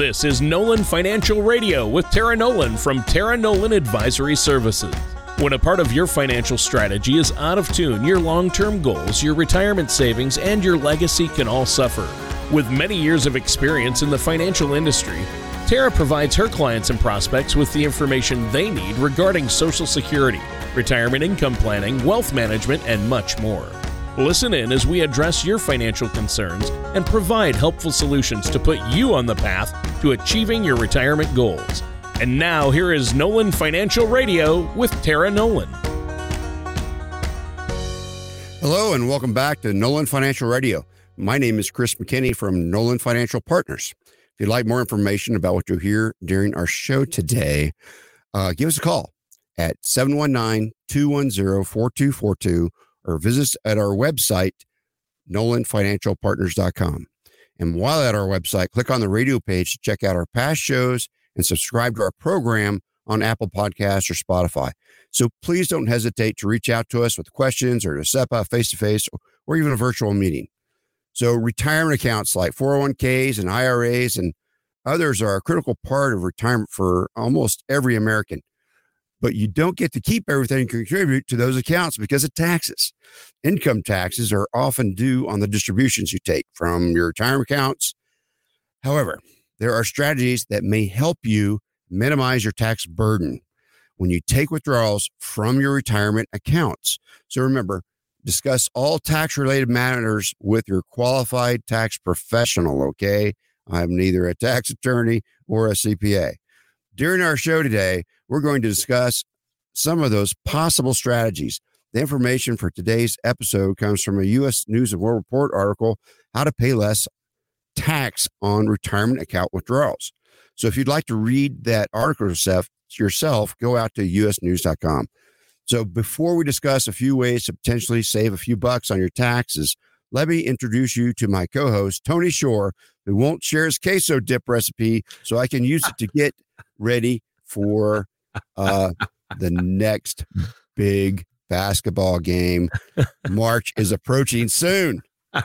This is Nolan Financial Radio with Tara Nolan from Tara Nolan Advisory Services. When a part of your financial strategy is out of tune, your long term goals, your retirement savings, and your legacy can all suffer. With many years of experience in the financial industry, Tara provides her clients and prospects with the information they need regarding Social Security, retirement income planning, wealth management, and much more. Listen in as we address your financial concerns and provide helpful solutions to put you on the path to achieving your retirement goals. And now, here is Nolan Financial Radio with Tara Nolan. Hello, and welcome back to Nolan Financial Radio. My name is Chris McKinney from Nolan Financial Partners. If you'd like more information about what you'll hear during our show today, uh, give us a call at 719 210 4242 or visit us at our website, nolanfinancialpartners.com. And while at our website, click on the radio page to check out our past shows and subscribe to our program on Apple Podcasts or Spotify. So please don't hesitate to reach out to us with questions or to step up a face to face or even a virtual meeting. So retirement accounts like 401ks and IRAs and others are a critical part of retirement for almost every American but you don't get to keep everything contribute to those accounts because of taxes. Income taxes are often due on the distributions you take from your retirement accounts. However, there are strategies that may help you minimize your tax burden when you take withdrawals from your retirement accounts. So remember, discuss all tax related matters with your qualified tax professional, okay? I'm neither a tax attorney or a CPA. During our show today, we're going to discuss some of those possible strategies. The information for today's episode comes from a U.S. News and World Report article, How to Pay Less Tax on Retirement Account Withdrawals. So if you'd like to read that article yourself, go out to usnews.com. So before we discuss a few ways to potentially save a few bucks on your taxes, let me introduce you to my co-host, Tony Shore, who won't share his queso dip recipe so I can use it to get ready for uh, the next big basketball game. March is approaching soon.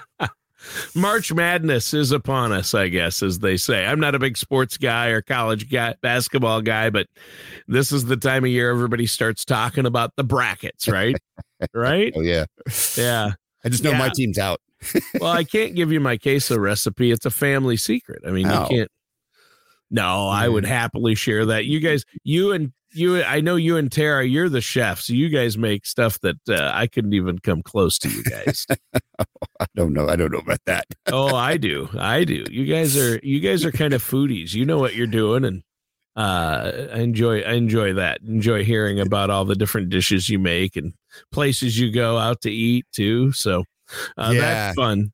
March Madness is upon us, I guess, as they say. I'm not a big sports guy or college guy, basketball guy, but this is the time of year everybody starts talking about the brackets, right? right? Oh, yeah. Yeah. I just know yeah. my team's out. well, I can't give you my queso recipe. It's a family secret. I mean, oh. you can't. No, I would happily share that. You guys, you and you I know you and Tara, you're the chefs. You guys make stuff that uh, I couldn't even come close to. You guys. I don't know. I don't know about that. oh, I do. I do. You guys are you guys are kind of foodies. You know what you're doing, and uh, I enjoy I enjoy that. Enjoy hearing about all the different dishes you make and places you go out to eat too. So uh, yeah. that's fun,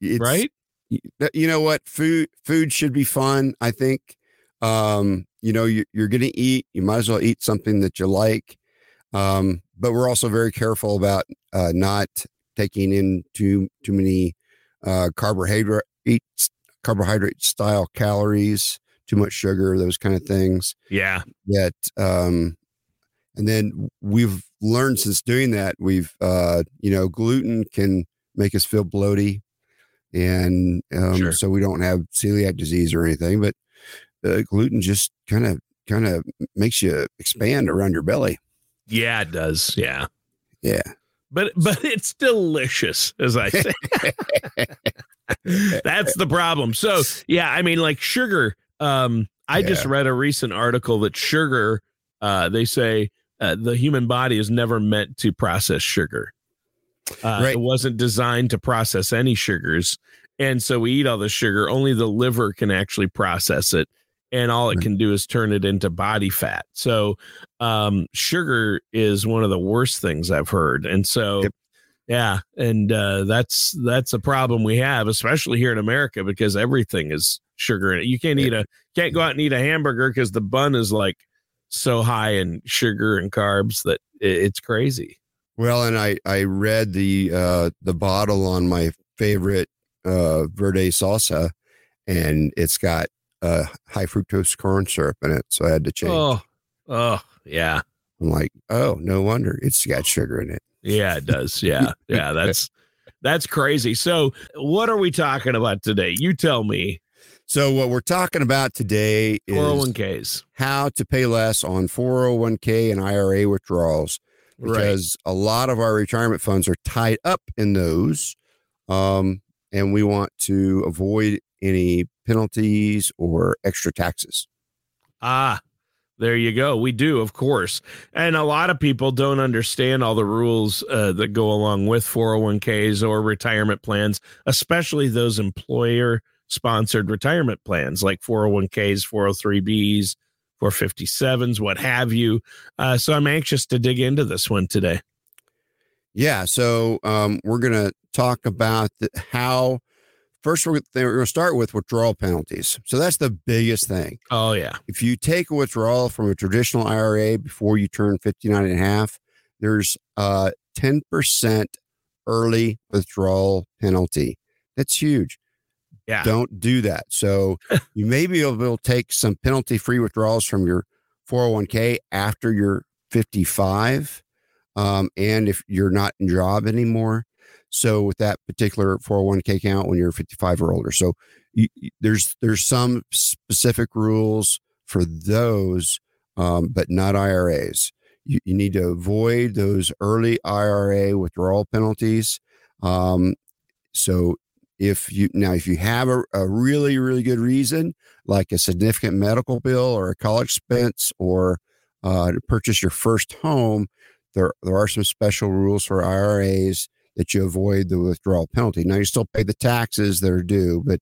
it's, right? You know what? Food food should be fun. I think um, you know, you, are going to eat, you might as well eat something that you like. Um, but we're also very careful about uh, not taking in too too many uh, carbohydrate carbohydrate style calories, too much sugar, those kind of things. Yeah. That um, and then we've learned since doing that, we've uh, you know, gluten can make us feel bloaty, and um, sure. so we don't have celiac disease or anything, but uh, gluten just kind of kind of makes you expand around your belly. Yeah, it does. Yeah. Yeah. But but it's delicious, as I say. That's the problem. So yeah, I mean, like sugar. Um, I yeah. just read a recent article that sugar. Uh, they say uh, the human body is never meant to process sugar. Uh, right. It wasn't designed to process any sugars, and so we eat all the sugar. Only the liver can actually process it and all it can do is turn it into body fat. So, um, sugar is one of the worst things I've heard. And so, yep. yeah, and uh, that's that's a problem we have, especially here in America, because everything is sugar in it. You can't eat a can't go out and eat a hamburger because the bun is like so high in sugar and carbs that it's crazy. Well, and I I read the uh, the bottle on my favorite uh, verde salsa, and it's got uh, high fructose corn syrup in it, so I had to change. Oh, oh, yeah. I'm like, oh, no wonder it's got sugar in it. Yeah, it does. Yeah, yeah. That's that's crazy. So, what are we talking about today? You tell me. So what we're talking about today is 401ks. how to pay less on 401k and IRA withdrawals because right. a lot of our retirement funds are tied up in those. Um, and we want to avoid any penalties or extra taxes. Ah, there you go. We do, of course. And a lot of people don't understand all the rules uh, that go along with 401ks or retirement plans, especially those employer sponsored retirement plans like 401ks, 403bs, 457s, what have you. Uh, so I'm anxious to dig into this one today. Yeah. So um, we're going to talk about the, how. First, we're, we're going to start with withdrawal penalties. So that's the biggest thing. Oh, yeah. If you take a withdrawal from a traditional IRA before you turn 59 and a half, there's a 10% early withdrawal penalty. That's huge. Yeah. Don't do that. So you may be able to take some penalty free withdrawals from your 401k after you're 55. Um, and if you're not in job anymore. So with that particular 401k count when you're 55 or older. So you, there's there's some specific rules for those, um, but not IRAs. You, you need to avoid those early IRA withdrawal penalties. Um, so if you now if you have a, a really really good reason like a significant medical bill or a college expense or uh, to purchase your first home there there are some special rules for iras that you avoid the withdrawal penalty now you still pay the taxes that are due but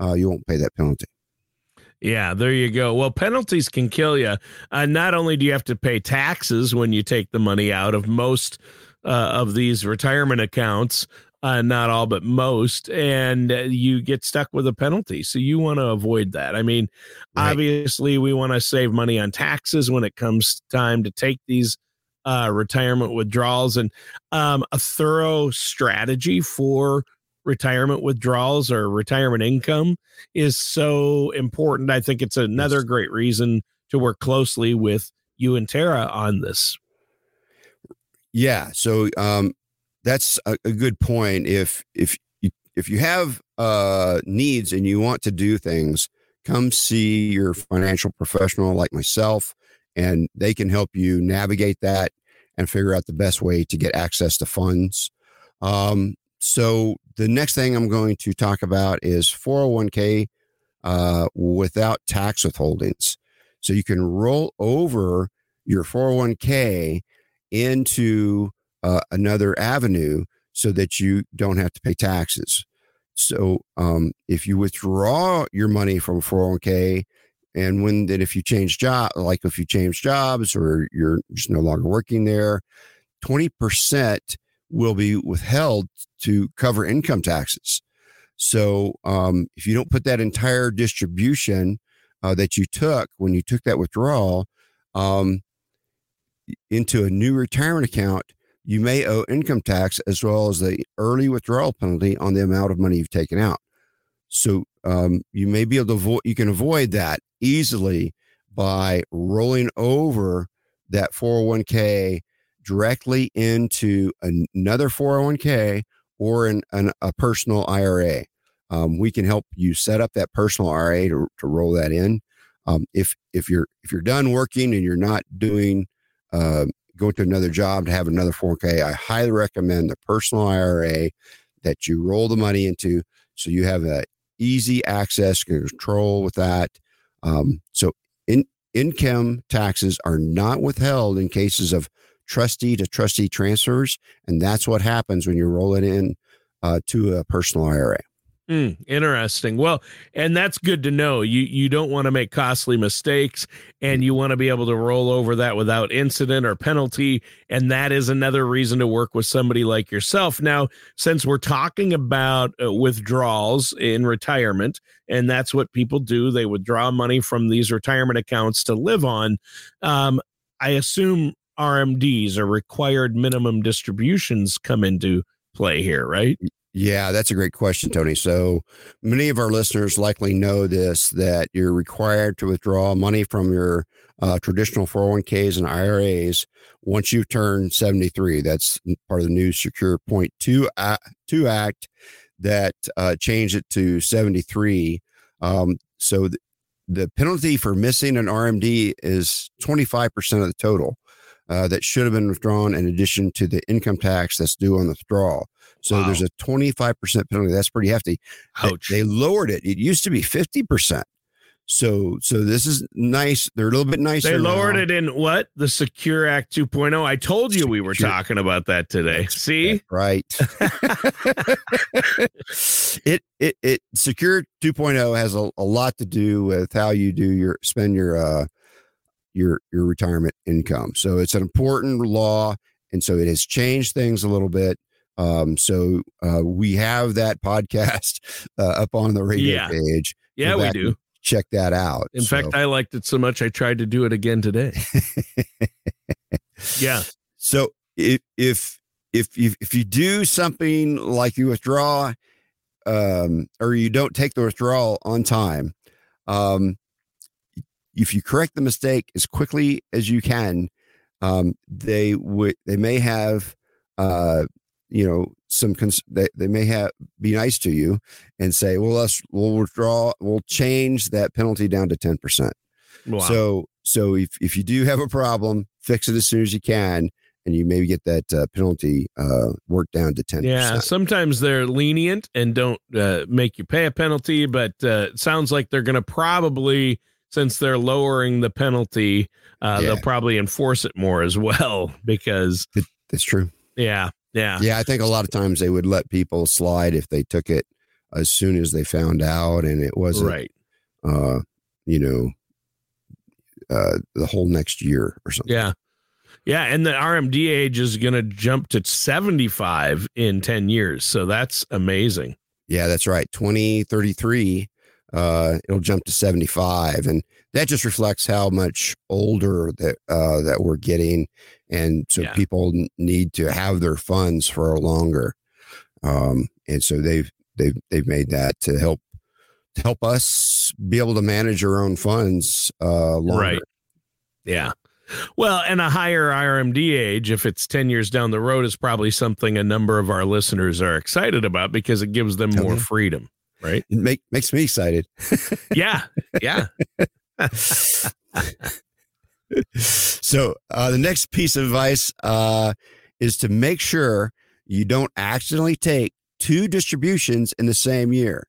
uh, you won't pay that penalty yeah, there you go. Well, penalties can kill you. Uh, not only do you have to pay taxes when you take the money out of most uh, of these retirement accounts, uh, not all, but most, and uh, you get stuck with a penalty. So you want to avoid that. I mean, right. obviously, we want to save money on taxes when it comes time to take these uh, retirement withdrawals, and um, a thorough strategy for retirement withdrawals or retirement income is so important. I think it's another great reason to work closely with you and Tara on this. Yeah. So um, that's a, a good point. If if you, if you have uh, needs and you want to do things, come see your financial professional like myself, and they can help you navigate that and figure out the best way to get access to funds. Um, so the next thing I'm going to talk about is 401k uh, without tax withholdings. So you can roll over your 401k into uh, another avenue so that you don't have to pay taxes. So um, if you withdraw your money from 401k, and when then if you change job, like if you change jobs or you're just no longer working there, 20% will be withheld to cover income taxes. So um, if you don't put that entire distribution uh, that you took when you took that withdrawal um, into a new retirement account, you may owe income tax as well as the early withdrawal penalty on the amount of money you've taken out. So um, you may be able to avoid, you can avoid that easily by rolling over that 401k directly into another 401k or in an, a personal IRA. Um, we can help you set up that personal IRA to, to roll that in. Um, if if you're if you're done working and you're not doing uh, go to another job to have another 4K, I highly recommend the personal IRA that you roll the money into so you have a easy access control with that. Um, so in, income taxes are not withheld in cases of trustee to trustee transfers. And that's what happens when you roll it in uh, to a personal IRA. Mm, interesting. Well, and that's good to know. You you don't want to make costly mistakes and you want to be able to roll over that without incident or penalty and that is another reason to work with somebody like yourself. Now, since we're talking about uh, withdrawals in retirement and that's what people do, they withdraw money from these retirement accounts to live on. Um, I assume RMDs or required minimum distributions come into play here, right? Yeah, that's a great question, Tony. So many of our listeners likely know this that you're required to withdraw money from your uh, traditional 401ks and IRAs once you turn 73. That's part of the new Secure Point 2, uh, 2 Act that uh, changed it to 73. Um, so the, the penalty for missing an RMD is 25% of the total uh, that should have been withdrawn in addition to the income tax that's due on the withdrawal. So wow. there's a 25% penalty. That's pretty hefty. Ouch. They, they lowered it. It used to be 50%. So so this is nice. They're a little bit nicer. They lowered now. it in what? The Secure Act 2.0. I told you we were talking about that today. See? That's right. it it it Secure 2.0 has a, a lot to do with how you do your spend your uh your your retirement income. So it's an important law and so it has changed things a little bit. Um, so uh, we have that podcast uh, up on the radio yeah. page. Yeah, we do check that out. In so. fact, I liked it so much I tried to do it again today. yeah. So if if if you if you do something like you withdraw um or you don't take the withdrawal on time, um if you correct the mistake as quickly as you can, um they would they may have uh you know some cons- they, they may have be nice to you and say well let's we'll withdraw we'll change that penalty down to 10% wow. so so if, if you do have a problem fix it as soon as you can and you maybe get that uh, penalty uh, worked down to 10%. Yeah, sometimes they're lenient and don't uh, make you pay a penalty, but uh, it sounds like they're going to probably, since they're lowering the penalty, uh, yeah. they'll probably enforce it more as well because. It, that's true. Yeah. Yeah. Yeah. I think a lot of times they would let people slide if they took it as soon as they found out and it wasn't, right. uh, you know, uh, the whole next year or something. Yeah. Yeah. And the RMD age is going to jump to 75 in 10 years. So that's amazing. Yeah, that's right. 2033, uh, it'll jump to 75. And that just reflects how much older that, uh, that we're getting and so yeah. people need to have their funds for longer um, and so they've they've they've made that to help to help us be able to manage our own funds uh longer. right yeah well and a higher rmd age if it's 10 years down the road is probably something a number of our listeners are excited about because it gives them more freedom right it make, makes me excited yeah yeah so uh, the next piece of advice uh, is to make sure you don't accidentally take two distributions in the same year.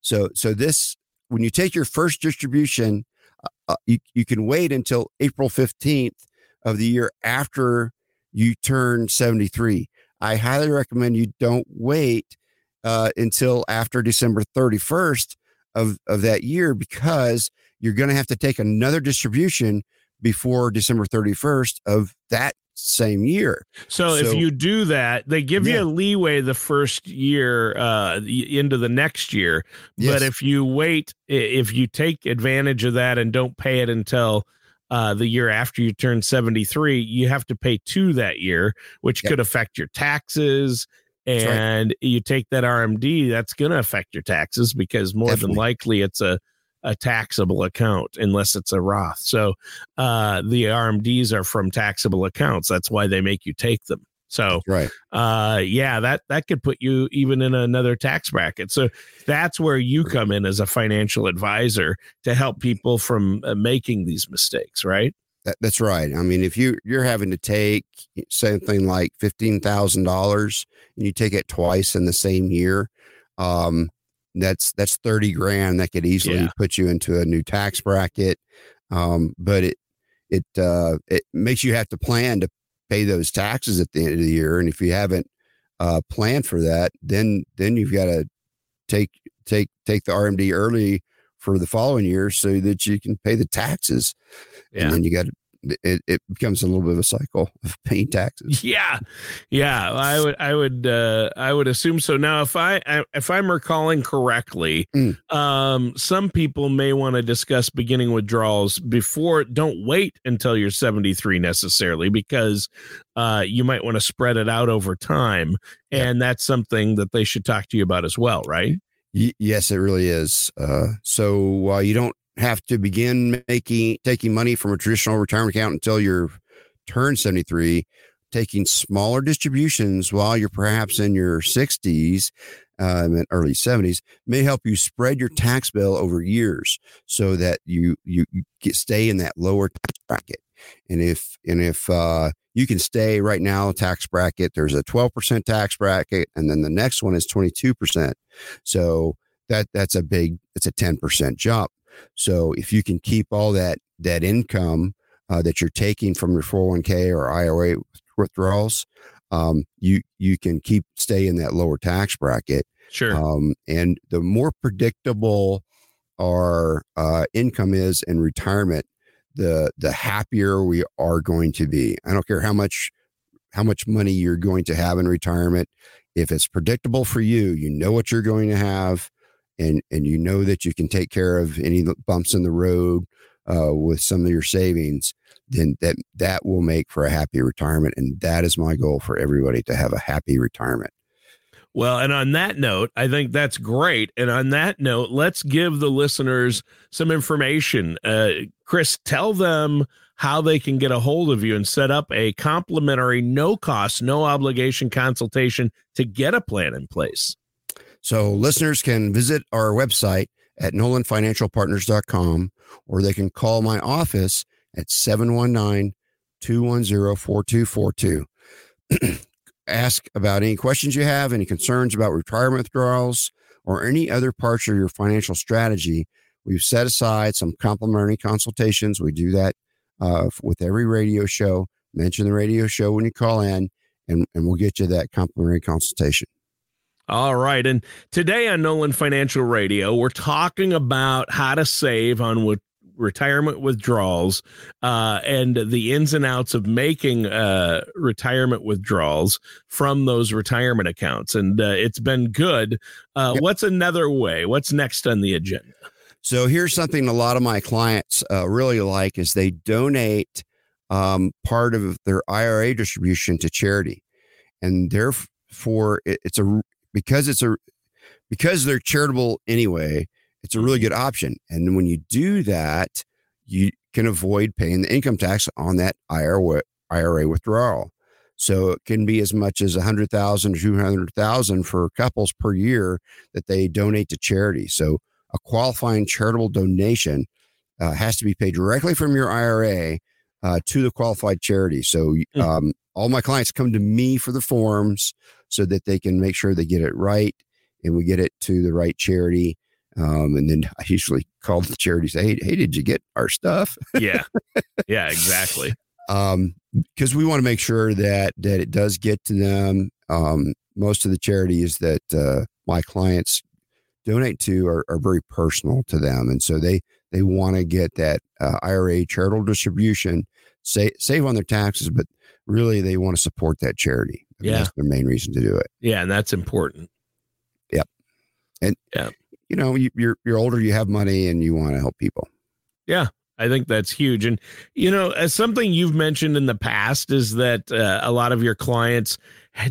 So so this when you take your first distribution, uh, uh you you can wait until April fifteenth of the year after you turn seventy three. I highly recommend you don't wait uh, until after December thirty first of of that year because you're going to have to take another distribution before December 31st of that same year. So, so if you do that, they give yeah. you a leeway the first year uh, into the next year. Yes. But if you wait, if you take advantage of that and don't pay it until uh, the year after you turn 73, you have to pay two that year, which yep. could affect your taxes. And right. you take that RMD, that's going to affect your taxes because more Definitely. than likely it's a a taxable account unless it's a Roth. So uh, the RMDs are from taxable accounts. That's why they make you take them. So right, uh, yeah, that that could put you even in another tax bracket. So that's where you come in as a financial advisor to help people from uh, making these mistakes. Right. That, that's right. I mean, if you you're having to take something like fifteen thousand dollars and you take it twice in the same year, um, that's that's 30 grand that could easily yeah. put you into a new tax bracket um, but it it uh, it makes you have to plan to pay those taxes at the end of the year and if you haven't uh, planned for that then then you've got to take take take the RMD early for the following year so that you can pay the taxes yeah. and then you got to it, it becomes a little bit of a cycle of paying taxes. Yeah, yeah. I would I would uh, I would assume so. Now, if I if I'm recalling correctly, mm. um, some people may want to discuss beginning withdrawals before. Don't wait until you're 73 necessarily because uh, you might want to spread it out over time, and yeah. that's something that they should talk to you about as well, right? Yes, it really is. Uh, so while you don't have to begin making taking money from a traditional retirement account until you're turned 73 taking smaller distributions while you're perhaps in your 60s um, in early 70s may help you spread your tax bill over years so that you you, you get, stay in that lower tax bracket. And if and if uh, you can stay right now tax bracket, there's a 12% tax bracket, and then the next one is 22%. So that that's a big it's a 10% jump. So if you can keep all that that income uh, that you're taking from your 401k or IRA withdrawals, um, you you can keep stay in that lower tax bracket. Sure. Um, and the more predictable our uh, income is in retirement, the the happier we are going to be. I don't care how much how much money you're going to have in retirement. If it's predictable for you, you know what you're going to have, and and you know that you can take care of any bumps in the road uh, with some of your savings then that that will make for a happy retirement and that is my goal for everybody to have a happy retirement well, and on that note, I think that's great. And on that note, let's give the listeners some information. Uh, Chris, tell them how they can get a hold of you and set up a complimentary, no cost, no obligation consultation to get a plan in place. So, listeners can visit our website at nolanfinancialpartners.com or they can call my office at 719 210 4242. Ask about any questions you have, any concerns about retirement withdrawals, or any other parts of your financial strategy. We've set aside some complimentary consultations. We do that uh, with every radio show. Mention the radio show when you call in, and, and we'll get you that complimentary consultation. All right. And today on Nolan Financial Radio, we're talking about how to save on what retirement withdrawals uh, and the ins and outs of making uh, retirement withdrawals from those retirement accounts. And uh, it's been good. Uh, yep. What's another way? What's next on the agenda? So here's something a lot of my clients uh, really like is they donate um, part of their IRA distribution to charity, and therefore it's a because it's a because they're charitable anyway it's a really good option. And when you do that, you can avoid paying the income tax on that IRA, IRA withdrawal. So it can be as much as 100,000 or 200,000 for couples per year that they donate to charity. So a qualifying charitable donation uh, has to be paid directly from your IRA uh, to the qualified charity. So hmm. um, all my clients come to me for the forms so that they can make sure they get it right and we get it to the right charity. Um, and then I usually call the charity say, Hey, hey, did you get our stuff? Yeah. Yeah, exactly. um, because we want to make sure that that it does get to them. Um, most of the charities that uh, my clients donate to are, are very personal to them, and so they they want to get that uh, IRA charitable distribution, save save on their taxes, but really they want to support that charity. I mean, yeah, that's their main reason to do it. Yeah, and that's important. Yep, and yeah, you know, you, you're you're older, you have money, and you want to help people. Yeah, I think that's huge. And, you know, as something you've mentioned in the past is that uh, a lot of your clients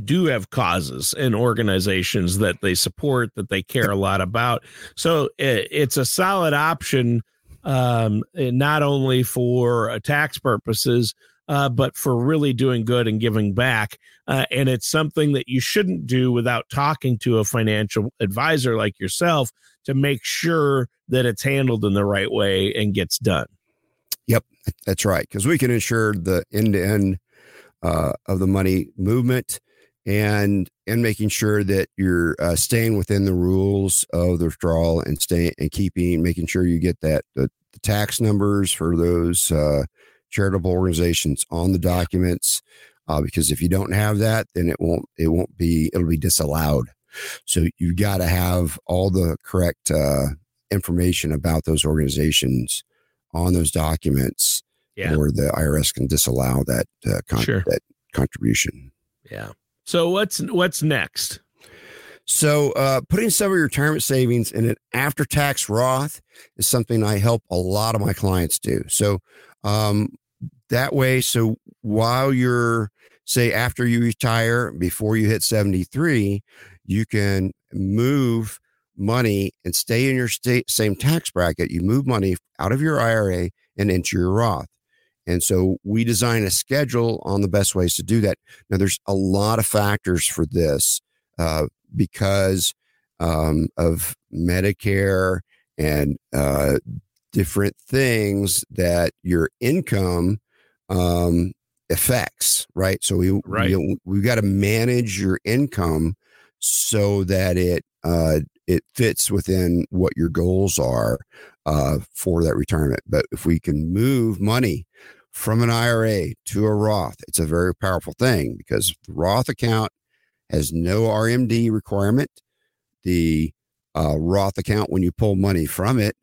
do have causes and organizations that they support, that they care a lot about. So it, it's a solid option, um, not only for uh, tax purposes, uh, but for really doing good and giving back. Uh, and it's something that you shouldn't do without talking to a financial advisor like yourself to make sure that it's handled in the right way and gets done. Yep, that's right. Because we can ensure the end to end of the money movement and and making sure that you're uh, staying within the rules of the withdrawal and staying and keeping making sure you get that the, the tax numbers for those uh, charitable organizations on the documents uh, because if you don't have that then it won't it won't be it'll be disallowed so you've got to have all the correct uh, information about those organizations on those documents yeah. or the irs can disallow that uh, con- sure. that contribution yeah so what's what's next so, uh, putting some of your retirement savings in an after tax Roth is something I help a lot of my clients do. So, um, that way, so while you're, say, after you retire, before you hit 73, you can move money and stay in your state, same tax bracket. You move money out of your IRA and into your Roth. And so we design a schedule on the best ways to do that. Now, there's a lot of factors for this uh, because um, of Medicare and uh, different things that your income um, affects, right? So we right. we we've got to manage your income so that it uh, it fits within what your goals are uh, for that retirement. But if we can move money from an IRA to a Roth, it's a very powerful thing because the Roth account has no RMD requirement. The uh, Roth account, when you pull money from it,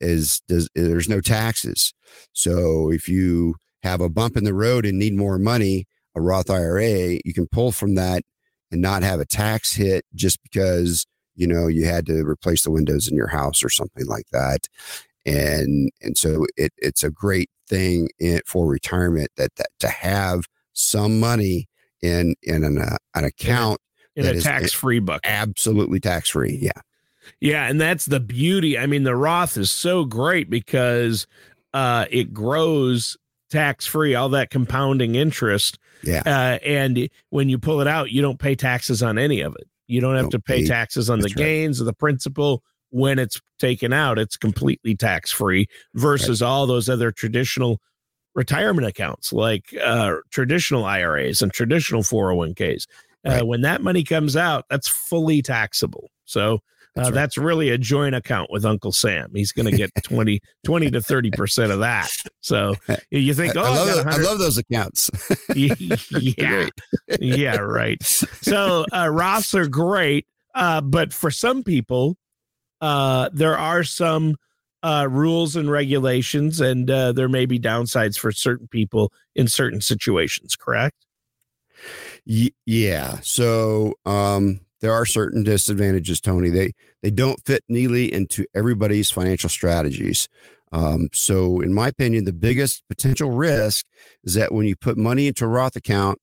is does there's no taxes. So if you have a bump in the road and need more money, a Roth IRA, you can pull from that and not have a tax hit just because you know you had to replace the windows in your house or something like that. And and so it it's a great thing in, for retirement that, that to have some money in in an, uh, an account in a tax free bucket. Absolutely tax free. Yeah. Yeah, and that's the beauty. I mean, the Roth is so great because uh, it grows tax free, all that compounding interest. Yeah. Uh, and when you pull it out, you don't pay taxes on any of it. You don't have don't to pay, pay, taxes on the right. gains or the principal when it's taken out. It's completely tax free versus right. all those other traditional retirement accounts like uh, traditional IRAs and traditional 401ks. Uh, right. When that money comes out, that's fully taxable. So that's, uh, right. that's, really a joint account with Uncle Sam. He's going to get 20, 20 to 30% of that. So you think, oh, I, love, those, I love those accounts. yeah. yeah, right. So uh, Roths are great. Uh, but for some people, uh, there are some uh, rules and regulations, and uh, there may be downsides for certain people in certain situations, correct? Y- yeah. So um, there are certain disadvantages, Tony. They they don't fit neatly into everybody's financial strategies. Um, so, in my opinion, the biggest potential risk is that when you put money into a Roth account,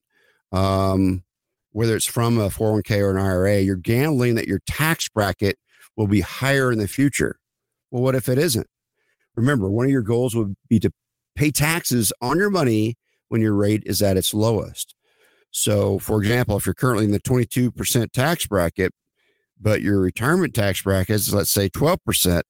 um, whether it's from a 401k or an IRA, you're gambling that your tax bracket will be higher in the future. Well, what if it isn't? Remember, one of your goals would be to pay taxes on your money when your rate is at its lowest. So, for example, if you're currently in the 22% tax bracket, but your retirement tax bracket is, let's say, 12%,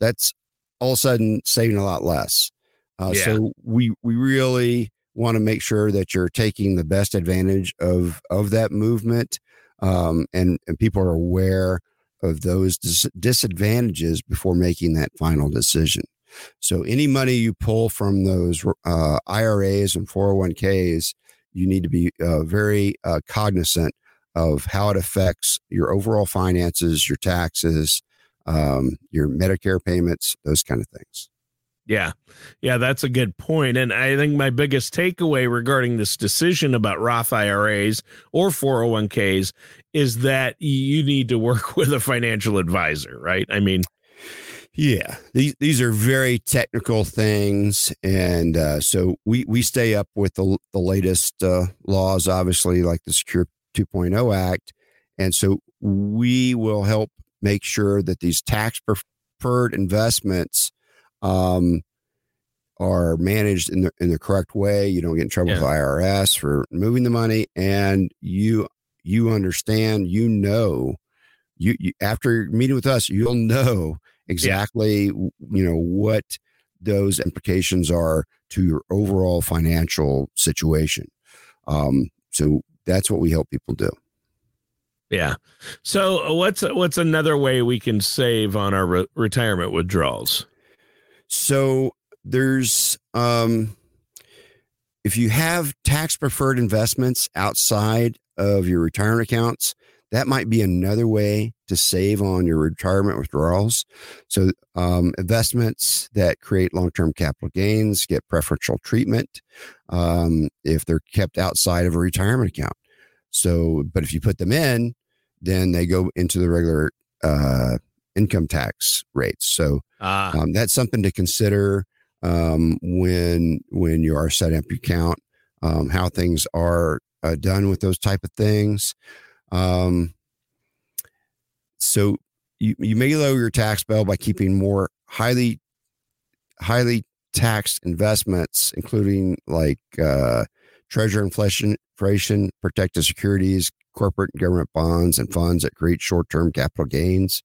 that's all of a sudden saving a lot less. Uh, yeah. So, we, we really want to make sure that you're taking the best advantage of, of that movement um, and, and people are aware of those dis- disadvantages before making that final decision. So, any money you pull from those uh, IRAs and 401ks, you need to be uh, very uh, cognizant of how it affects your overall finances, your taxes, um, your Medicare payments, those kind of things. Yeah. Yeah, that's a good point. And I think my biggest takeaway regarding this decision about Roth IRAs or 401ks is that you need to work with a financial advisor, right? I mean, yeah, these these are very technical things, and uh, so we we stay up with the the latest uh, laws, obviously, like the Secure 2.0 Act, and so we will help make sure that these tax preferred investments um, are managed in the in the correct way. You don't get in trouble yeah. with IRS for moving the money, and you you understand, you know, you, you after meeting with us, you'll know exactly yeah. you know what those implications are to your overall financial situation. Um, so that's what we help people do. Yeah. So what's what's another way we can save on our re- retirement withdrawals? So there's um if you have tax preferred investments outside of your retirement accounts, that might be another way to save on your retirement withdrawals. So, um, investments that create long term capital gains get preferential treatment um, if they're kept outside of a retirement account. So, but if you put them in, then they go into the regular uh, income tax rates. So, ah. um, that's something to consider um, when when you are setting up your account, um, how things are uh, done with those type of things. Um, so you, you may lower your tax bill by keeping more highly highly taxed investments, including like uh, treasury inflation, inflation protected securities, corporate and government bonds and funds that create short-term capital gains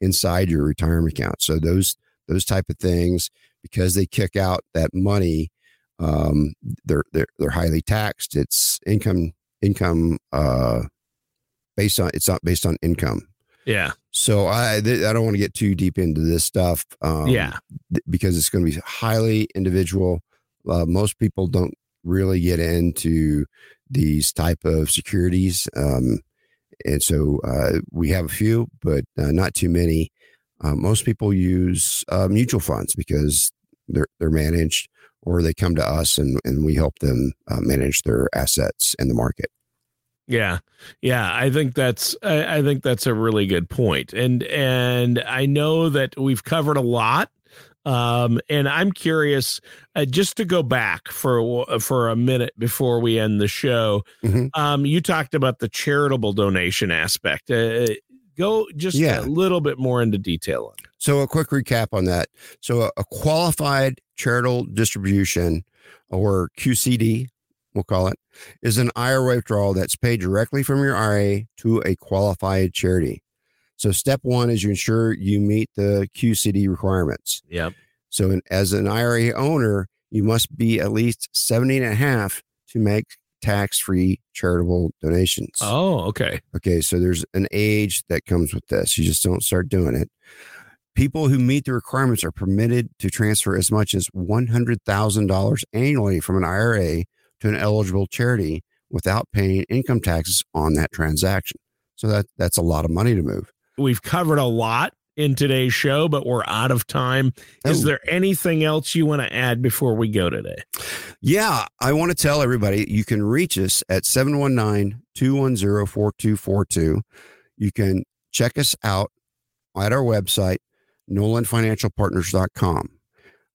inside your retirement account. So those those type of things, because they kick out that money, um, they're they're they're highly taxed. It's income income uh, based on it's not based on income. Yeah. So I th- I don't want to get too deep into this stuff. Um, yeah. Th- because it's going to be highly individual. Uh, most people don't really get into these type of securities. Um, and so uh, we have a few, but uh, not too many. Uh, most people use uh, mutual funds because they're they're managed, or they come to us and and we help them uh, manage their assets in the market. Yeah, yeah, I think that's I, I think that's a really good point, and and I know that we've covered a lot um, and I'm curious, uh, just to go back for for a minute before we end the show. Mm-hmm. Um, you talked about the charitable donation aspect. Uh, go just yeah. a little bit more into detail on it. So, a quick recap on that. So, a, a qualified charitable distribution, or QCD, we'll call it, is an IRA withdrawal that's paid directly from your IRA to a qualified charity. So step one is you ensure you meet the QCD requirements. Yep. So in, as an IRA owner, you must be at least 70 and a half to make tax-free charitable donations. Oh, okay. Okay, so there's an age that comes with this. You just don't start doing it. People who meet the requirements are permitted to transfer as much as $100,000 annually from an IRA to an eligible charity without paying income taxes on that transaction. So that that's a lot of money to move. We've covered a lot in today's show, but we're out of time. Is oh. there anything else you want to add before we go today? Yeah, I want to tell everybody you can reach us at 719 210 4242. You can check us out at our website, nolanfinancialpartners.com.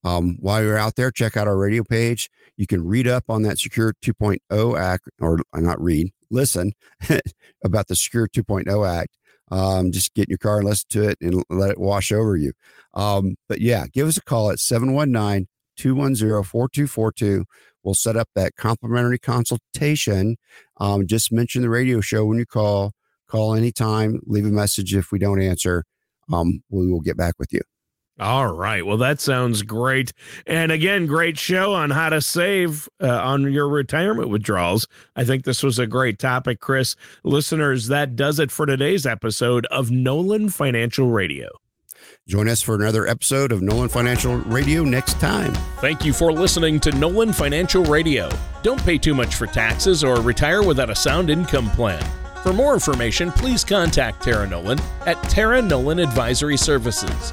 Um, while you're out there, check out our radio page. You can read up on that Secure 2.0 Act, or not read, listen about the Secure 2.0 Act um, just get in your car and listen to it and let it wash over you. Um, but yeah, give us a call at 719 210 4242. We'll set up that complimentary consultation. Um, just mention the radio show when you call. Call anytime, leave a message if we don't answer. Um, we will get back with you. All right. Well, that sounds great. And again, great show on how to save uh, on your retirement withdrawals. I think this was a great topic, Chris. Listeners, that does it for today's episode of Nolan Financial Radio. Join us for another episode of Nolan Financial Radio next time. Thank you for listening to Nolan Financial Radio. Don't pay too much for taxes or retire without a sound income plan. For more information, please contact Tara Nolan at Tara Nolan Advisory Services.